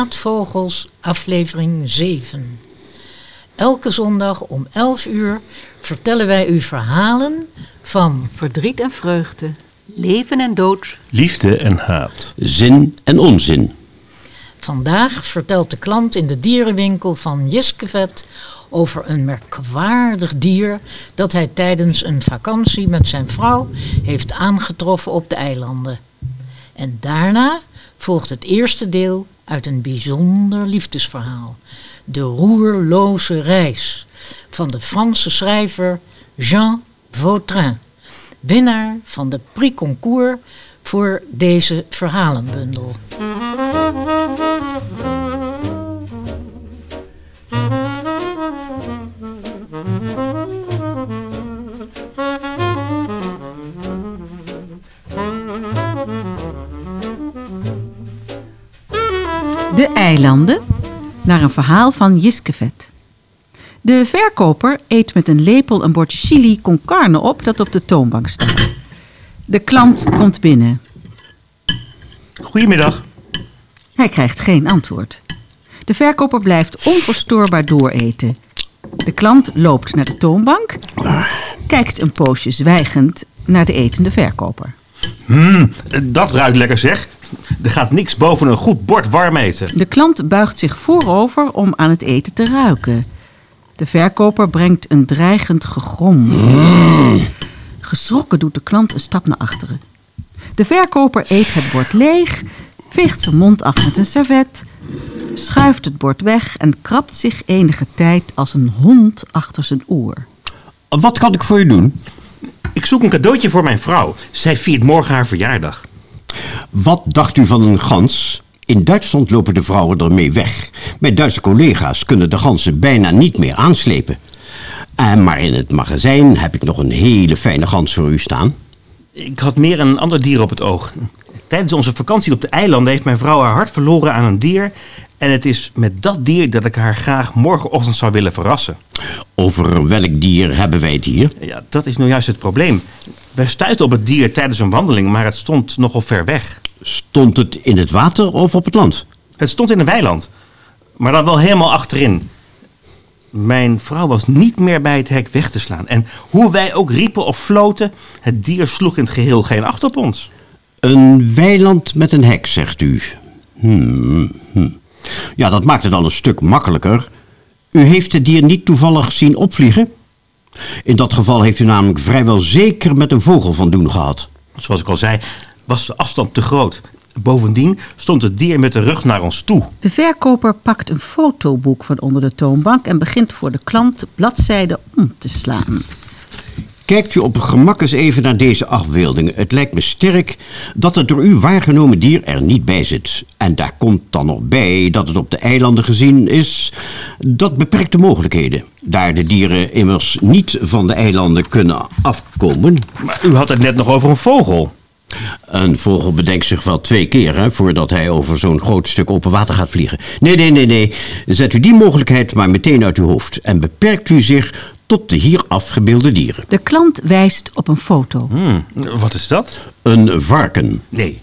Praatvogels aflevering 7. Elke zondag om 11 uur vertellen wij u verhalen van Verdriet en vreugde, leven en dood. Liefde en haat. Zin en onzin. Vandaag vertelt de klant in de dierenwinkel van Jiskevet over een merkwaardig dier dat hij tijdens een vakantie met zijn vrouw heeft aangetroffen op de eilanden. En daarna volgt het eerste deel uit een bijzonder liefdesverhaal. De roerloze reis van de Franse schrijver Jean Vautrin, winnaar van de Prix Concours voor deze verhalenbundel. De eilanden, naar een verhaal van Jiskevet. De verkoper eet met een lepel een bord chili con carne op dat op de toonbank staat. De klant komt binnen. Goedemiddag. Hij krijgt geen antwoord. De verkoper blijft onverstoorbaar dooreten. De klant loopt naar de toonbank, kijkt een poosje zwijgend naar de etende verkoper. Hmm, dat ruikt lekker zeg. Er gaat niks boven een goed bord warm eten. De klant buigt zich voorover om aan het eten te ruiken. De verkoper brengt een dreigend gegrom. Geschrokken doet de klant een stap naar achteren. De verkoper eet het bord leeg, veegt zijn mond af met een servet, schuift het bord weg en krabt zich enige tijd als een hond achter zijn oor. Wat kan ik voor je doen? Ik zoek een cadeautje voor mijn vrouw. Zij viert morgen haar verjaardag. Wat dacht u van een gans? In Duitsland lopen de vrouwen ermee weg. Mijn Duitse collega's kunnen de ganzen bijna niet meer aanslepen. Eh, maar in het magazijn heb ik nog een hele fijne gans voor u staan. Ik had meer een ander dier op het oog. Tijdens onze vakantie op de eilanden heeft mijn vrouw haar hart verloren aan een dier. En het is met dat dier dat ik haar graag morgenochtend zou willen verrassen. Over welk dier hebben wij het hier? Ja, dat is nou juist het probleem. Wij stuiten op het dier tijdens een wandeling, maar het stond nogal ver weg. Stond het in het water of op het land? Het stond in een weiland, maar dan wel helemaal achterin. Mijn vrouw was niet meer bij het hek weg te slaan. En hoe wij ook riepen of floten, het dier sloeg in het geheel geen acht op ons. Een weiland met een hek, zegt u. Hmm, hmm. Ja, dat maakt het al een stuk makkelijker. U heeft het dier niet toevallig zien opvliegen? In dat geval heeft u namelijk vrijwel zeker met een vogel van doen gehad. Zoals ik al zei, was de afstand te groot. Bovendien stond het dier met de rug naar ons toe. De verkoper pakt een fotoboek van onder de toonbank en begint voor de klant bladzijden om te slaan. Kijkt u op gemak eens even naar deze afbeeldingen. Het lijkt me sterk dat het door u waargenomen dier er niet bij zit. En daar komt dan nog bij dat het op de eilanden gezien is. Dat beperkt de mogelijkheden. Daar de dieren immers niet van de eilanden kunnen afkomen. Maar u had het net nog over een vogel. Een vogel bedenkt zich wel twee keer hè, voordat hij over zo'n groot stuk open water gaat vliegen. Nee, nee, nee, nee. Zet u die mogelijkheid maar meteen uit uw hoofd. En beperkt u zich tot de hier afgebeelde dieren. De klant wijst op een foto. Hmm, wat is dat? Een varken. Nee,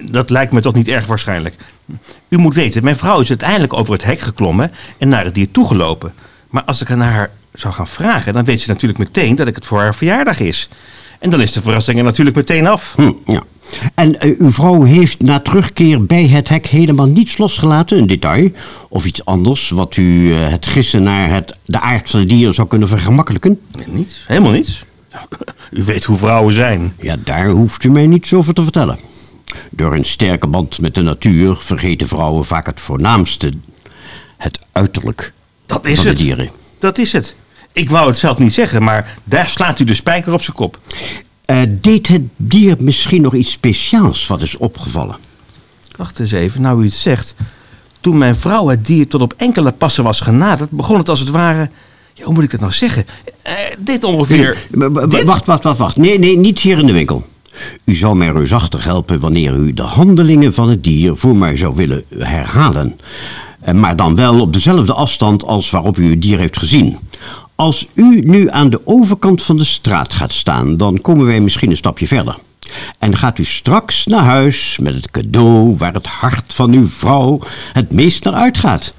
dat lijkt me toch niet erg waarschijnlijk. U moet weten, mijn vrouw is uiteindelijk over het hek geklommen en naar het dier toegelopen. Maar als ik er naar haar zou gaan vragen, dan weet ze natuurlijk meteen dat ik het voor haar verjaardag is. En dan is de verrassing er natuurlijk meteen af. Hm, ja. En eh, uw vrouw heeft na terugkeer bij het hek helemaal niets losgelaten, een detail of iets anders wat u eh, het gissen naar het, de aard van het dier zou kunnen vergemakkelijken? Nee, niets, helemaal niets. U weet hoe vrouwen zijn. Ja, daar hoeft u mij niets over te vertellen. Door een sterke band met de natuur vergeten vrouwen vaak het voornaamste, het uiterlijk Dat is van het. de dieren. Dat is het. Ik wou het zelf niet zeggen, maar daar slaat u de spijker op zijn kop. Eh, deed het dier misschien nog iets speciaals wat is opgevallen? Wacht eens even, nou u het zegt. Toen mijn vrouw het dier tot op enkele passen was genaderd, begon het als het ware... Ja, hoe moet ik het nou zeggen? Eh, dit ongeveer. Dit? Wacht, wacht, wacht, wacht. Nee, nee, niet hier in de winkel. U zou mij reusachtig helpen wanneer u de handelingen van het dier voor mij zou willen herhalen. Eh, Maar dan wel op dezelfde afstand als waarop u het dier heeft gezien. Als u nu aan de overkant van de straat gaat staan, dan komen wij misschien een stapje verder. En gaat u straks naar huis met het cadeau waar het hart van uw vrouw het meest naar uitgaat.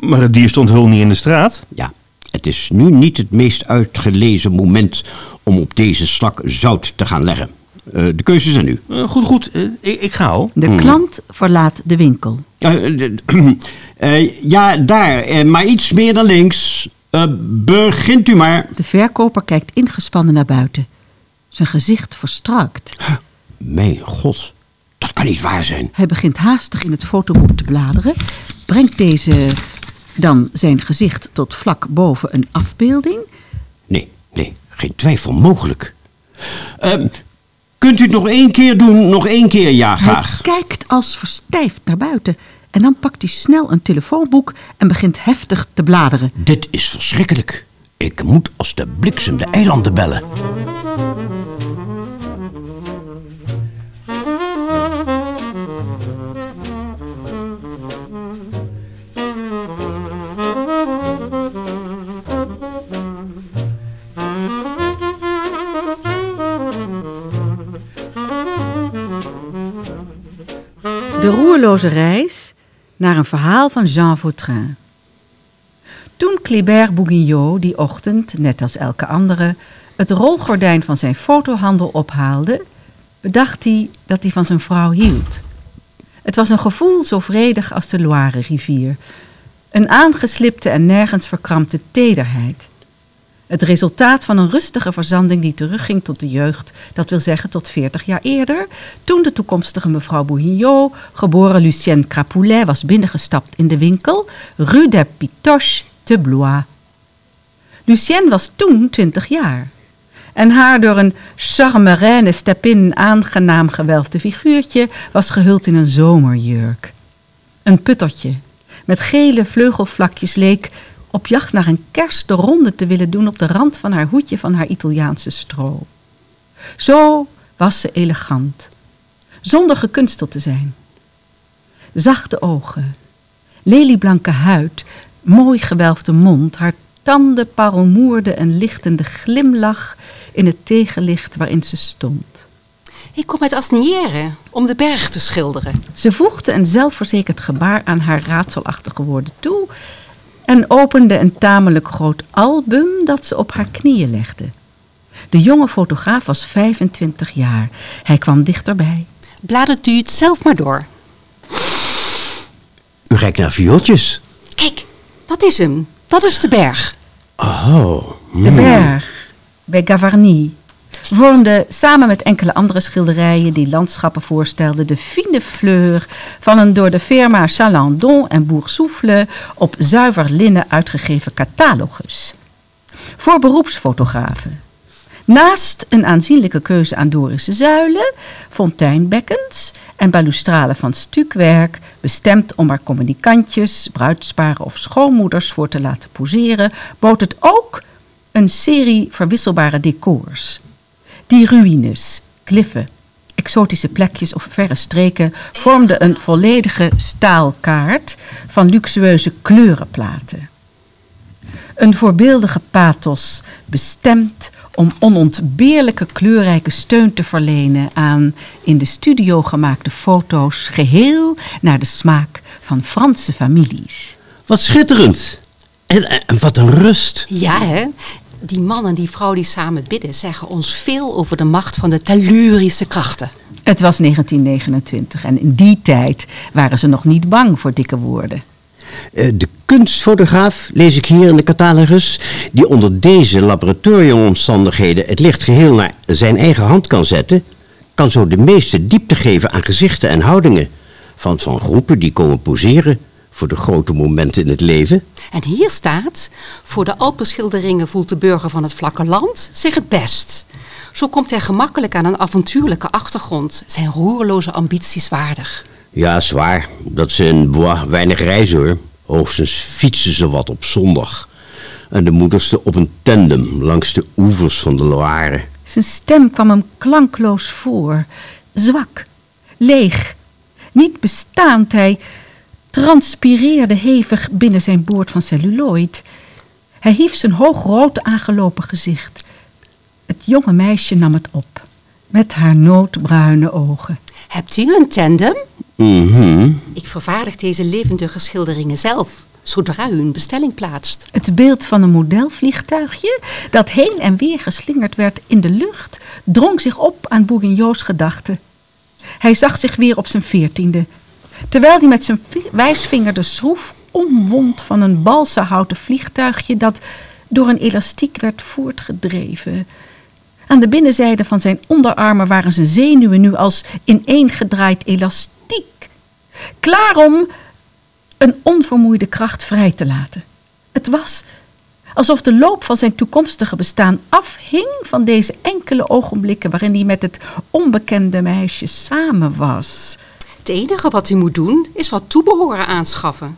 Maar het dier stond hul niet in de straat. Ja, het is nu niet het meest uitgelezen moment om op deze slak zout te gaan leggen. Eh, de keuze is aan u. Eh, goed, goed, eh, ik, ik ga al. De klant verlaat de winkel. Ja, daar, maar iets meer dan links. Eh, begint u maar. De verkoper kijkt ingespannen naar buiten. Zijn gezicht verstrakt. Mijn god, dat kan niet waar zijn. Hij begint haastig in het fotoboek te bladeren, brengt deze dan zijn gezicht tot vlak boven een afbeelding. Nee, nee, geen twijfel mogelijk. Eh, kunt u het nog één keer doen? Nog één keer, ja, graag. Hij kijkt als verstijfd naar buiten en dan pakt hij snel een telefoonboek en begint heftig te bladeren. Dit is verschrikkelijk. Ik moet als de bliksem de eilanden bellen. De roerloze reis naar een verhaal van Jean Vautrin. Toen Clébert Bouguignot die ochtend, net als elke andere, het rolgordijn van zijn fotohandel ophaalde, bedacht hij dat hij van zijn vrouw hield. Het was een gevoel zo vredig als de Loire-rivier. Een aangeslipte en nergens verkrampte tederheid. Het resultaat van een rustige verzanding die terugging tot de jeugd, dat wil zeggen tot 40 jaar eerder, toen de toekomstige mevrouw Bouguignot, geboren Lucienne Crapoulet, was binnengestapt in de winkel, Rue des Pitoches te Blois. Lucienne was toen 20 jaar. En haar door een charmeraine stepin aangenaam gewelfde figuurtje was gehuld in een zomerjurk. Een puttertje met gele vleugelvlakjes leek op jacht naar een kers de ronde te willen doen op de rand van haar hoedje van haar Italiaanse stro. Zo was ze elegant, zonder gekunsteld te zijn. Zachte ogen, lelieblanke huid, mooi gewelfde mond, haar tanden parelmoerden een lichtende glimlach in het tegenlicht waarin ze stond. Ik kom uit Asnière om de berg te schilderen. Ze voegde een zelfverzekerd gebaar aan haar raadselachtige woorden toe en opende een tamelijk groot album dat ze op haar knieën legde. De jonge fotograaf was 25 jaar. Hij kwam dichterbij. Bladert u het zelf maar door. U reikt naar viooltjes. Kijk, dat is hem. Dat is de berg. Oh, De berg bij Gavarnie vormde samen met enkele andere schilderijen die landschappen voorstelden de fine fleur van een door de firma Chalandon en Boursoufle op zuiver linnen uitgegeven catalogus. Voor beroepsfotografen. Naast een aanzienlijke keuze aan Dorische zuilen, fonteinbekkens en balustralen van stukwerk, bestemd om er communicantjes, bruidsparen of schoonmoeders voor te laten poseren, bood het ook een serie verwisselbare decors. Die ruïnes, kliffen, exotische plekjes of verre streken vormden een volledige staalkaart van luxueuze kleurenplaten. Een voorbeeldige pathos bestemd om onontbeerlijke kleurrijke steun te verlenen aan in de studio gemaakte foto's, geheel naar de smaak van Franse families. wat schitterend. En, en wat een rust. Ja, hè? Die man en die vrouw die samen bidden zeggen ons veel over de macht van de tellurische krachten. Het was 1929 en in die tijd waren ze nog niet bang voor dikke woorden. Eh, De kunstfotograaf, lees ik hier in de catalogus, die onder deze laboratoriumomstandigheden het licht geheel naar zijn eigen hand kan zetten, kan zo de meeste diepte geven aan gezichten en houdingen. Van, van groepen die komen poseren voor de grote momenten in het leven. En hier staat, voor de Alpenschilderingen voelt de burger van het vlakke land zich het best. Zo komt hij gemakkelijk aan een avontuurlijke achtergrond, zijn roerloze ambities waardig. Ja, zwaar. Dat ze in Bois weinig reizen hoor. Hoogstens fietsen ze wat op zondag. En de moederste op een tandem langs de oevers van de Loire. Zijn stem kwam hem klankloos voor. Zwak, leeg, niet bestaand. Hij transpireerde hevig binnen zijn boord van celluloid. Hij hief zijn hoogrood aangelopen gezicht. Het jonge meisje nam het op, met haar noodbruine ogen. Hebt u een tandem? Mhm. Ik vervaardig deze levendige schilderingen zelf, zodra u een bestelling plaatst. Het beeld van een modelvliegtuigje dat heen en weer geslingerd werd in de lucht, drong zich op aan Bourguignot's gedachten. Hij zag zich weer op zijn veertiende, terwijl hij met zijn vi- wijsvinger de schroef omwond van een balsahouten vliegtuigje dat door een elastiek werd voortgedreven. Aan de binnenzijde van zijn onderarmen waren zijn zenuwen nu als ineengedraaid elastiek. Klaar om een onvermoeide kracht vrij te laten. Het was alsof de loop van zijn toekomstige bestaan afhing van deze enkele ogenblikken waarin hij met het onbekende meisje samen was. Het enige wat u moet doen is wat toebehoren aanschaffen.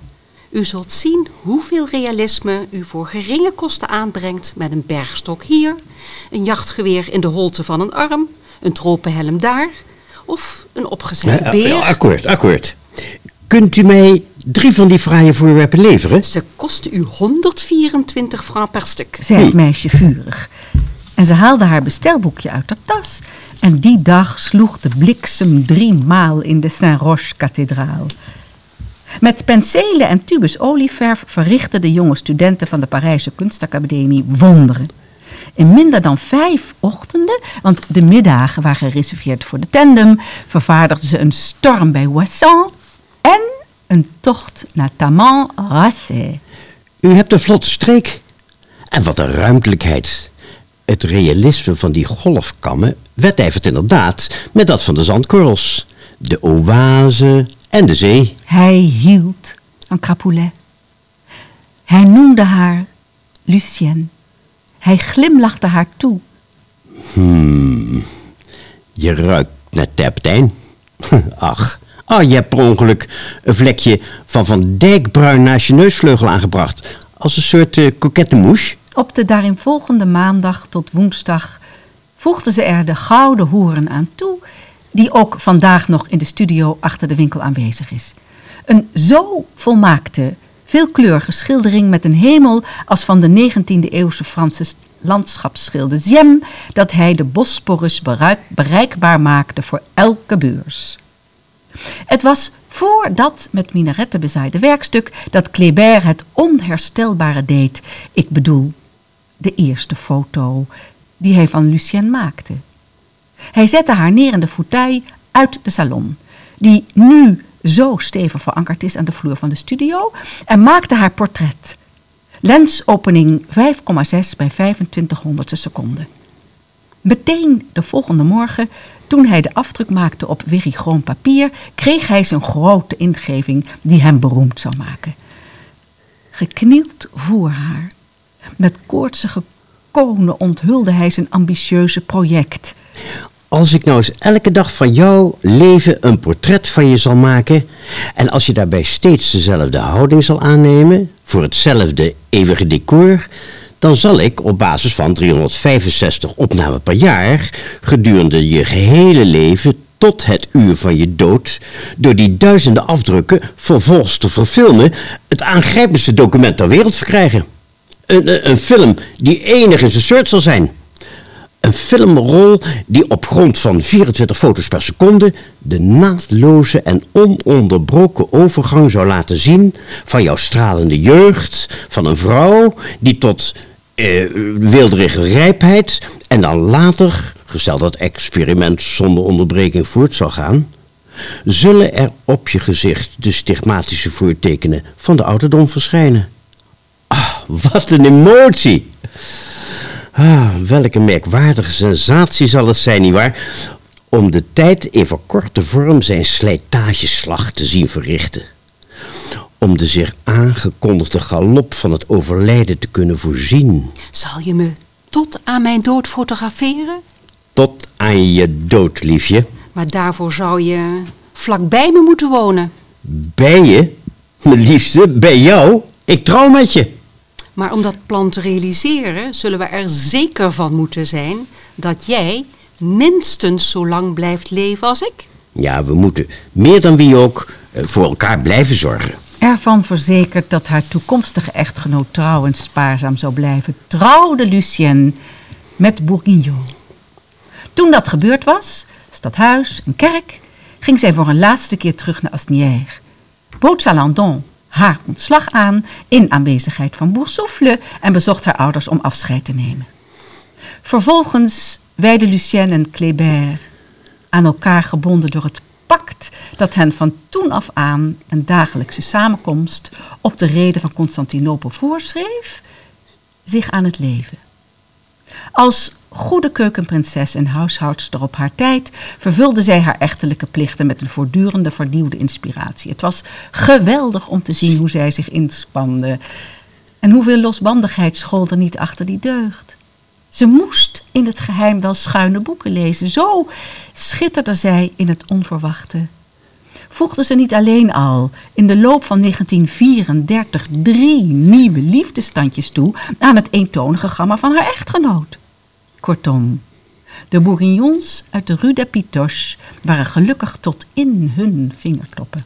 U zult zien hoeveel realisme u voor geringe kosten aanbrengt met een bergstok hier, een jachtgeweer in de holte van een arm, een tropenhelm daar of een opgezette beer. akkoord, akkoord. Kunt u mij drie van die fraaie voorwerpen leveren? Ze kosten u 124 francs per stuk. zei het meisje vurig. En ze haalde haar bestelboekje uit haar tas. En die dag sloeg de bliksem drie maal in de Saint-Roch-kathedraal. Met penselen en tubes olieverf verrichtten de jonge studenten van de Parijse Kunstacademie wonderen. In minder dan vijf ochtenden, want de middagen waren gereserveerd voor de tandem, vervaardigden ze een storm bij Ouessant en een tocht naar Taman-Racé. U hebt een vlotte streek. En wat een ruimtelijkheid. Het realisme van die golfkammen wedijvert inderdaad met dat van de zandkorrels. De oase en de zee. Hij hield van Crapoulet. Hij noemde haar Lucienne. Hij glimlachte haar toe. Hmm. Je ruikt naar terpentijn. Ach, oh, je hebt per ongeluk een vlekje van Van Dijkbruin naast je neusvleugel aangebracht. Als een soort uh, kokette mouche. Op de daarinvolgende maandag tot woensdag voegden ze er de gouden hoeren aan toe, die ook vandaag nog in de studio achter de winkel aanwezig is. Een zo volmaakte, veelkleurige schildering met een hemel als van de 19e eeuwse Franse landschapsschilder Ziem, dat hij de Bosporus bereik, bereikbaar maakte voor elke beurs. Het was voor dat met minaretten bezaaide werkstuk dat Kléber het onherstelbare deed. Ik bedoel, de eerste foto die hij van Lucienne maakte. Hij zette haar neer in de fauteuil uit de salon, die nu zo stevig verankerd is aan de vloer van de studio, en maakte haar portret. Lensopening 5,6 bij 2500 seconden. Meteen de volgende morgen, toen hij de afdruk maakte op wirigroon papier, kreeg hij zijn grote ingeving die hem beroemd zou maken. Geknield voor haar, met koortsige konen onthulde hij zijn ambitieuze project. Als ik nou eens elke dag van jouw leven een portret van je zal maken... en als je daarbij steeds dezelfde houding zal aannemen... voor hetzelfde eeuwige decor... dan zal ik op basis van 365 opnamen per jaar... gedurende je gehele leven tot het uur van je dood... door die duizenden afdrukken vervolgens te verfilmen... het aangrijpendste document ter wereld verkrijgen. Een, een, film die enig in soort zal zijn... Een filmrol die op grond van 24 foto's per seconde de naadloze en ononderbroken overgang zou laten zien van jouw stralende jeugd, van een vrouw die tot eh, weelderige rijpheid en dan later, gesteld dat experiment zonder onderbreking voort zou gaan, zullen er op je gezicht de stigmatische voortekenen van de ouderdom verschijnen. Wat een emotie! Ah, welke merkwaardige sensatie zal het zijn, nietwaar? om de tijd in verkorte vorm zijn slijtageslag te zien verrichten. Om de zich aangekondigde galop van het overlijden te kunnen voorzien. Zal je me tot aan mijn dood fotograferen? Tot aan je dood, liefje. Maar daarvoor zou je vlakbij me moeten wonen. Bij je, mijn liefste, bij jou. Ik trouw met je. Maar om dat plan te realiseren, zullen we er zeker van moeten zijn dat jij minstens zo lang blijft leven als ik. Ja, we moeten meer dan wie ook eh, voor elkaar blijven zorgen. Ervan verzekerd dat haar toekomstige echtgenoot trouw en spaarzaam zou blijven, trouwde Lucienne met Bourguignon. Toen dat gebeurd was, stadhuis en kerk, ging zij voor een laatste keer terug naar Asnières. Bood Salandon haar ontslag aan in aanwezigheid van Boursoufle en bezocht haar ouders om afscheid te nemen. Vervolgens wijden Lucienne en Kléber aan elkaar gebonden door het pact dat hen van toen af aan een dagelijkse samenkomst op de reden van Constantinopel voorschreef, zich aan het leven. Als goede keukenprinses en huishoudster op haar tijd vervulde zij haar echtelijke plichten met een voortdurende vernieuwde inspiratie. Het was geweldig om te zien hoe zij zich inspande en hoeveel losbandigheid school er niet achter die deugd. Ze moest in het geheim wel schuine boeken lezen. Zo schitterde zij in het onverwachte. Voegde ze niet alleen al in de loop van 1934 drie nieuwe liefdestandjes toe aan het eentonige gamma van haar echtgenoot. Kortom, de bourguignons uit de Rue des Pitoches waren gelukkig tot in hun vingertoppen.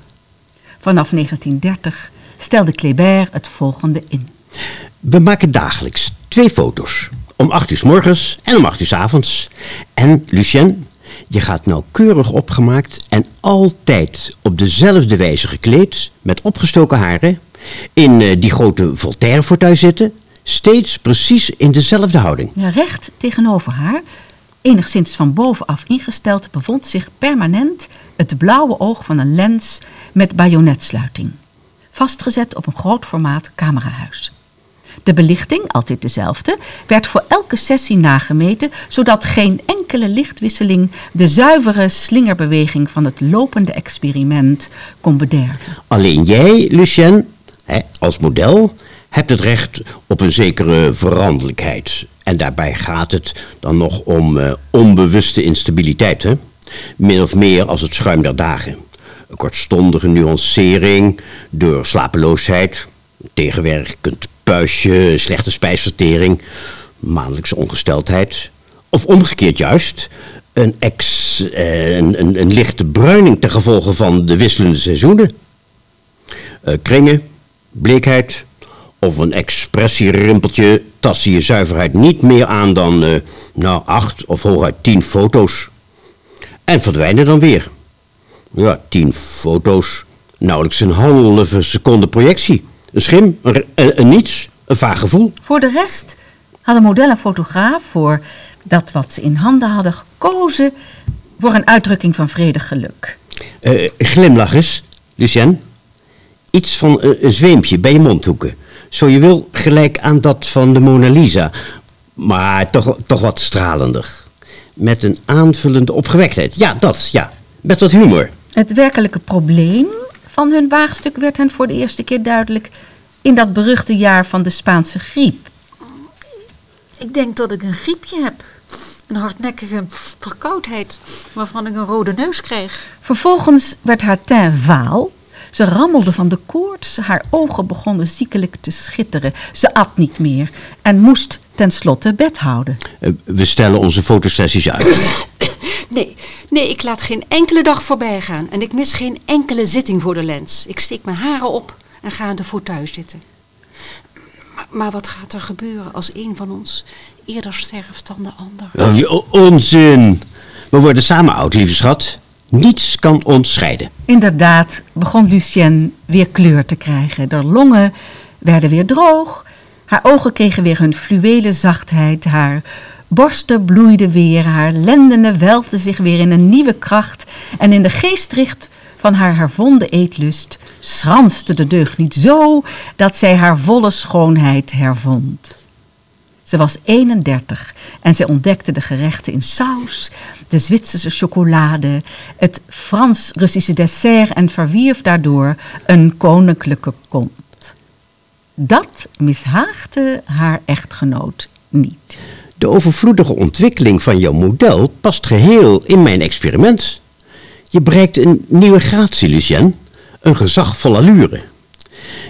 Vanaf 1930 stelde Kléber het volgende in. We maken dagelijks twee foto's. Om acht uur s morgens en om acht uur s avonds. En Lucien, je gaat nauwkeurig opgemaakt en altijd op dezelfde wijze gekleed, met opgestoken haren, in eh, die grote Voltaire voor thuis zitten, steeds precies in dezelfde houding. Ja, recht tegenover haar, enigszins van bovenaf ingesteld, bevond zich permanent het blauwe oog van een lens met bajonetsluiting. Vastgezet op een groot formaat camerahuis. De belichting, altijd dezelfde, werd voor elke sessie nagemeten, zodat geen enkele lichtwisseling de zuivere slingerbeweging van het lopende experiment kon bederven. Alleen jij, Lucien, hè, als model, hebt het recht op een zekere veranderlijkheid. En daarbij gaat het dan nog om eh, onbewuste instabiliteit? Min of meer als het schuim der dagen. Een kortstondige nuancering door slapeloosheid, tegenwerkend puistje, slechte spijsvertering, maandelijkse ongesteldheid. Of omgekeerd juist, een, ex, eh, een, een, een lichte bruining ten gevolge van de wisselende seizoenen. Eh, kringen, bleekheid of een expressierimpeltje tasten je zuiverheid niet meer aan dan eh, nou, acht of hooguit tien foto's. En verdwijnen dan weer. Ja, tien foto's, nauwelijks een halve seconde projectie. Een schim, een, een, een niets, een vaag gevoel. Voor de rest hadden model en fotograaf voor dat wat ze in handen hadden gekozen voor een uitdrukking van vredig geluk. Eh, glimlach eens, Lucien. Iets van eh, een zweempje bij je mondhoeken. Zo je wil gelijk aan dat van de Mona Lisa. Maar toch, toch wat stralender. Met een aanvullende opgewektheid. Ja, dat, ja. Met wat humor. Het werkelijke probleem van hun waagstuk werd hen voor de eerste keer duidelijk in dat beruchte jaar van de Spaanse griep. Ik denk dat ik een griepje heb. Een hardnekkige verkoudheid waarvan ik een rode neus krijg. Vervolgens werd haar teint vaal. Ze rammelde van de koorts, haar ogen begonnen ziekelijk te schitteren. Ze at niet meer en moest tenslotte bed houden. Eh, we stellen onze fotosessies uit. Nee, nee, ik laat geen enkele dag voorbij gaan. En ik mis geen enkele zitting voor de lens. Ik steek mijn haren op en ga aan de fauteuil zitten. Maar, maar wat gaat er gebeuren als een van ons eerder sterft dan de ander? Oh, onzin. We worden samen oud, lieve schat. Niets kan ons scheiden. Inderdaad begon Lucienne weer kleur te krijgen. De longen werden weer droog. Haar ogen kregen weer hun fluwelen zachtheid. Haar borsten bloeiden weer. Haar lendenen welfden zich weer in een nieuwe kracht. En in de geestdrift van haar hervonden eetlust schranste de deugniet zo dat zij haar volle schoonheid hervond. Ze was 31 en zij ontdekte de gerechten in saus, de Zwitserse chocolade, het Frans-Russische dessert en verwierf daardoor een koninklijke kont. Dat mishaagde haar echtgenoot niet. De overvloedige ontwikkeling van jouw model past geheel in mijn experiment. Je bereikt een nieuwe gratie, Lucien. Een gezagvolle allure.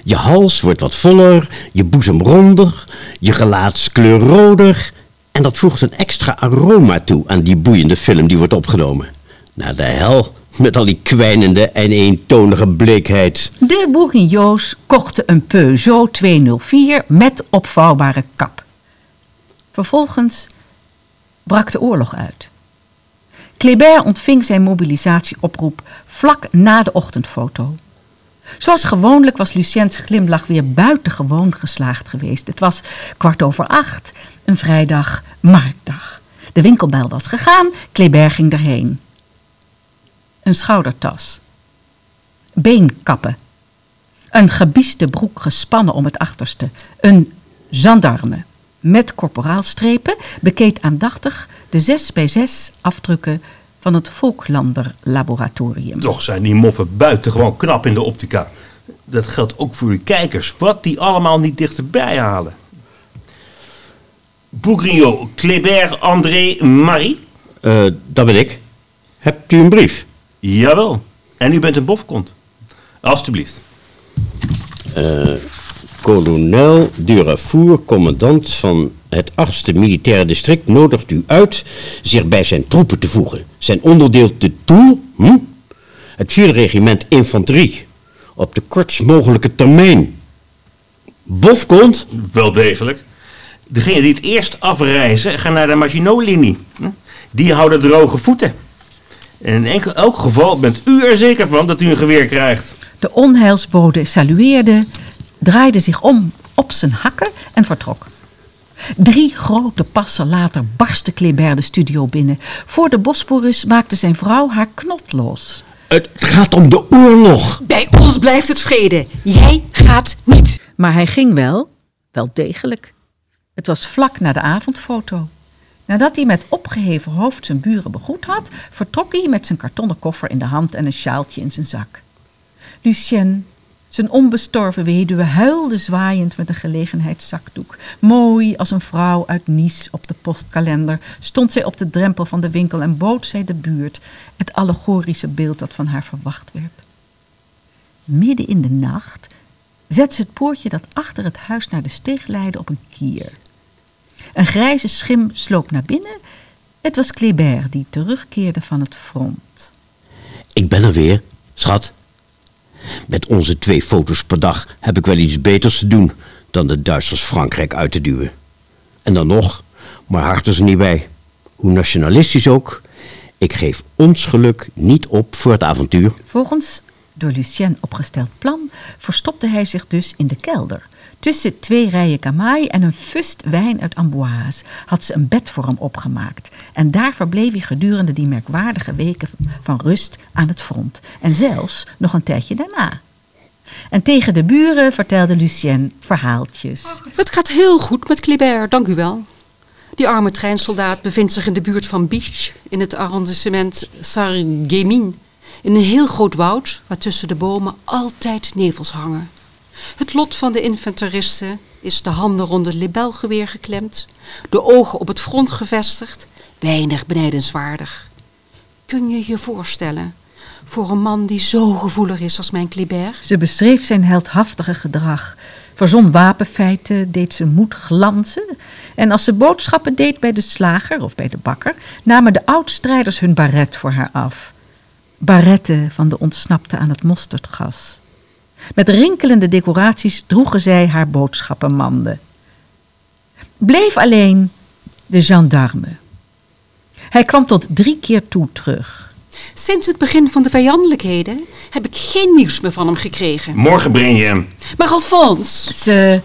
Je hals wordt wat voller, je boezem ronder, je gelaatskleur roder. En dat voegt een extra aroma toe aan die boeiende film die wordt opgenomen. Naar de hel met al die kwijnende en eentonige bleekheid. De Bourguignot's kochten een Peugeot 204 met opvouwbare kap. Vervolgens brak de oorlog uit. Kléber ontving zijn mobilisatieoproep vlak na de ochtendfoto. Zoals gewoonlijk was Luciens glimlach weer buitengewoon geslaagd geweest. Het was kwart over acht, een vrijdag, marktdag. De winkelbel was gegaan, Kléber ging erheen. Een schoudertas. Beenkappen. Een gebieste broek gespannen om het achterste. Een gendarme met korporaalstrepen bekeek aandachtig de zes bij zes afdrukken van het Volklander Laboratorium. Toch zijn die moffen buitengewoon knap in de optica. Dat geldt ook voor uw kijkers. Wat die allemaal niet dichterbij halen. Bourguignon, Kléber, André, Marie? Eh, dat ben ik. Hebt u een brief? Jawel. En u bent een bofkont. Alsjeblieft. Kolonel Durafour, commandant van het 8e militaire district, nodigt u uit zich bij zijn troepen te voegen. Zijn onderdeel te Toul, hm? het 4e regiment infanterie, op de kortst mogelijke termijn. Bofkont? Wel degelijk. Degene die het eerst afreizen, gaan naar de Maginot-linie. Hm? Die houden droge voeten. En in enkel, elk geval bent u er zeker van dat u een geweer krijgt. De onheilsbode salueerde, draaide zich om op zijn hakken en vertrok. Drie grote passen later barstte Kléber de studio binnen. Voor de Bosporus maakte zijn vrouw haar knot los. Het gaat om de oorlog. Bij ons blijft het vrede. Jij gaat niet. Maar hij ging wel, wel degelijk. Het was vlak na de avondfoto. Nadat hij met opgeheven hoofd zijn buren begroet had, vertrok hij met zijn kartonnen koffer in de hand en een sjaaltje in zijn zak. Lucien, zijn onbestorven weduwe, huilde zwaaiend met een gelegenheidszakdoek. Mooi als een vrouw uit Nice op de postkalender stond zij op de drempel van de winkel en bood zij de buurt het allegorische beeld dat van haar verwacht werd. Midden in de nacht zette ze het poortje dat achter het huis naar de steeg leidde op een kier. Een grijze schim sloop naar binnen. Het was Kléber die terugkeerde van het front. Ik ben er weer, schat. Met onze twee foto's per dag heb ik wel iets beters te doen dan de Duitsers Frankrijk uit te duwen. En dan nog, maar hart is er niet bij. Hoe nationalistisch ook, ik geef ons geluk niet op voor het avontuur. Volgens door Lucien opgesteld plan verstopte hij zich dus in de kelder. Tussen twee rijen kamaai en een fust wijn uit Amboise had ze een bed voor hem opgemaakt. En daar verbleef hij gedurende die merkwaardige weken van rust aan het front. En zelfs nog een tijdje daarna. En tegen de buren vertelde Lucien verhaaltjes. Het gaat heel goed met Kléber, dank u wel. Die arme treinsoldaat bevindt zich in de buurt van Biche, in het arrondissement Sarreguemines. In een heel groot woud, waar tussen de bomen altijd nevels hangen. Het lot van de infanteristen is de handen rond het libelgeweer geklemd, de ogen op het front gevestigd, weinig benijdenswaardig. Kun je je voorstellen, voor een man die zo gevoelig is als mijn Kléber? Ze beschreef zijn heldhaftige gedrag, verzon wapenfeiten, deed zijn moed glanzen. En als ze boodschappen deed bij de slager of bij de bakker, namen de oudstrijders hun baret voor haar af. Baretten van de ontsnapte aan het mosterdgas. Met rinkelende decoraties droegen zij haar boodschappenmanden. Bleef alleen de gendarme. Hij kwam tot drie keer toe terug. Sinds het begin van de vijandelijkheden heb ik geen nieuws meer van hem gekregen. Morgen breng je hem. Maar Alphonse, Ze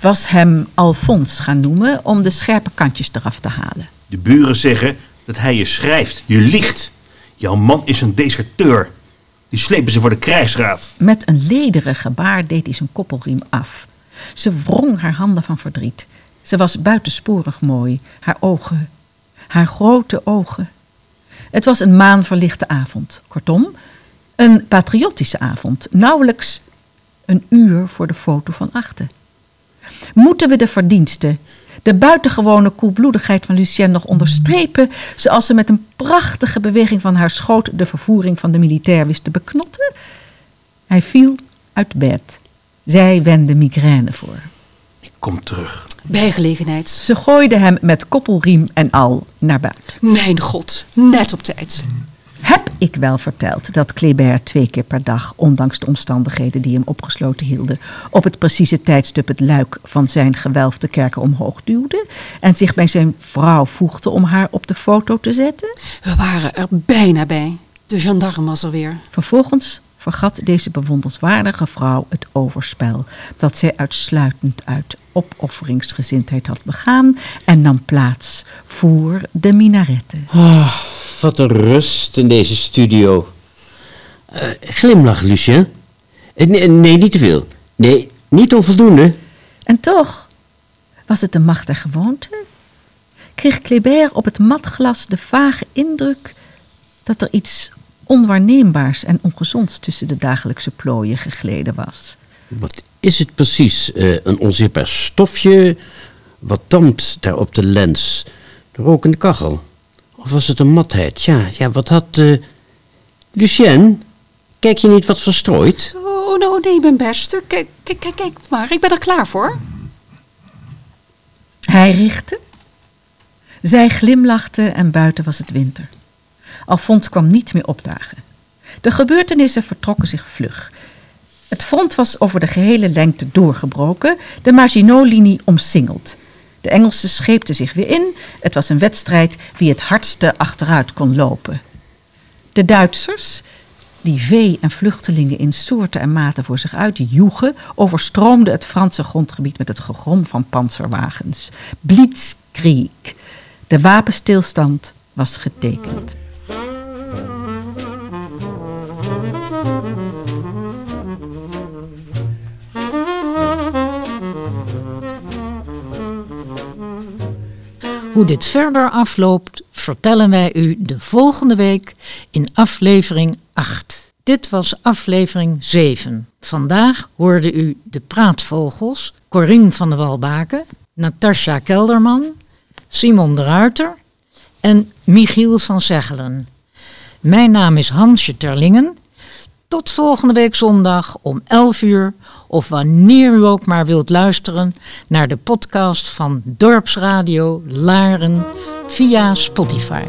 was hem Alfons gaan noemen om de scherpe kantjes eraf te halen. De buren zeggen dat hij je schrijft. Je liegt. Jouw man is een deserteur. Die slepen ze voor de krijgsraad. Met een lederen gebaar deed hij zijn koppelriem af. Ze wrong haar handen van verdriet. Ze was buitensporig mooi, haar ogen, haar grote ogen. Het was een maanverlichte avond. Kortom, een patriotische avond, nauwelijks een uur voor de foto van achten. Moeten we de verdiensten, de buitengewone koelbloedigheid van Lucienne nog onderstrepen, zoals ze met een prachtige beweging van haar schoot de vervoering van de militair wist te beknotten? Hij viel uit bed. Zij wendde migraine voor. Ik kom terug. Bij gelegenheid. Ze gooide hem met koppelriem en al naar buiten. Mijn god, net op tijd. Heb ik wel verteld dat Kléber twee keer per dag, ondanks de omstandigheden die hem opgesloten hielden, op het precieze tijdstip het luik van zijn gewelfde kerker omhoog duwde en zich bij zijn vrouw voegde om haar op de foto te zetten? We waren er bijna bij. De gendarme was er weer. Vervolgens vergat deze bewonderenswaardige vrouw het overspel dat zij uitsluitend uit opofferingsgezindheid had begaan en nam plaats voor de minaretten. Ah, wat een rust in deze studio. Eh, glimlach, Lucien. Eh, nee, nee, niet te veel. Nee, niet onvoldoende. En toch was het de macht der gewoonte? Kreeg Kléber op het matglas de vage indruk dat er iets onwaarneembaars en ongezonds tussen de dagelijkse plooien gegleden was. Wat is het precies? Eh, een onzichtbaar stofje? Wat dampt daar op de lens? De rokende kachel? Of was het een matheid? Ja, ja wat had... eh Lucien, kijk je niet wat verstrooid? Oh, nou, nee, mijn beste. Kijk, kijk, kijk, kijk maar. Ik ben er klaar voor. Hij richtte. Zij glimlachte en buiten was het winter. Alfons kwam niet meer opdagen. De gebeurtenissen vertrokken zich vlug. Het front was over de gehele lengte doorgebroken, de Maginot-linie omsingeld. De Engelsen scheepten zich weer in. Het was een wedstrijd wie het hardste achteruit kon lopen. De Duitsers, die vee en vluchtelingen in soorten en maten voor zich uit joegen, overstroomden het Franse grondgebied met het gegrom van panzerwagens. Blitzkrieg. De wapenstilstand was getekend. Hoe dit verder afloopt, vertellen wij u de volgende week in aflevering 8. Dit was aflevering 7. Vandaag hoorde u de praatvogels, Corine van der Walbaken, Natasja Kelderman, Simon de Ruiter en Michiel van Zeggelen. Mijn naam is Hansje Terlingen. Tot volgende week zondag om 11 uur of wanneer u ook maar wilt luisteren naar de podcast van Dorpsradio Laren via Spotify.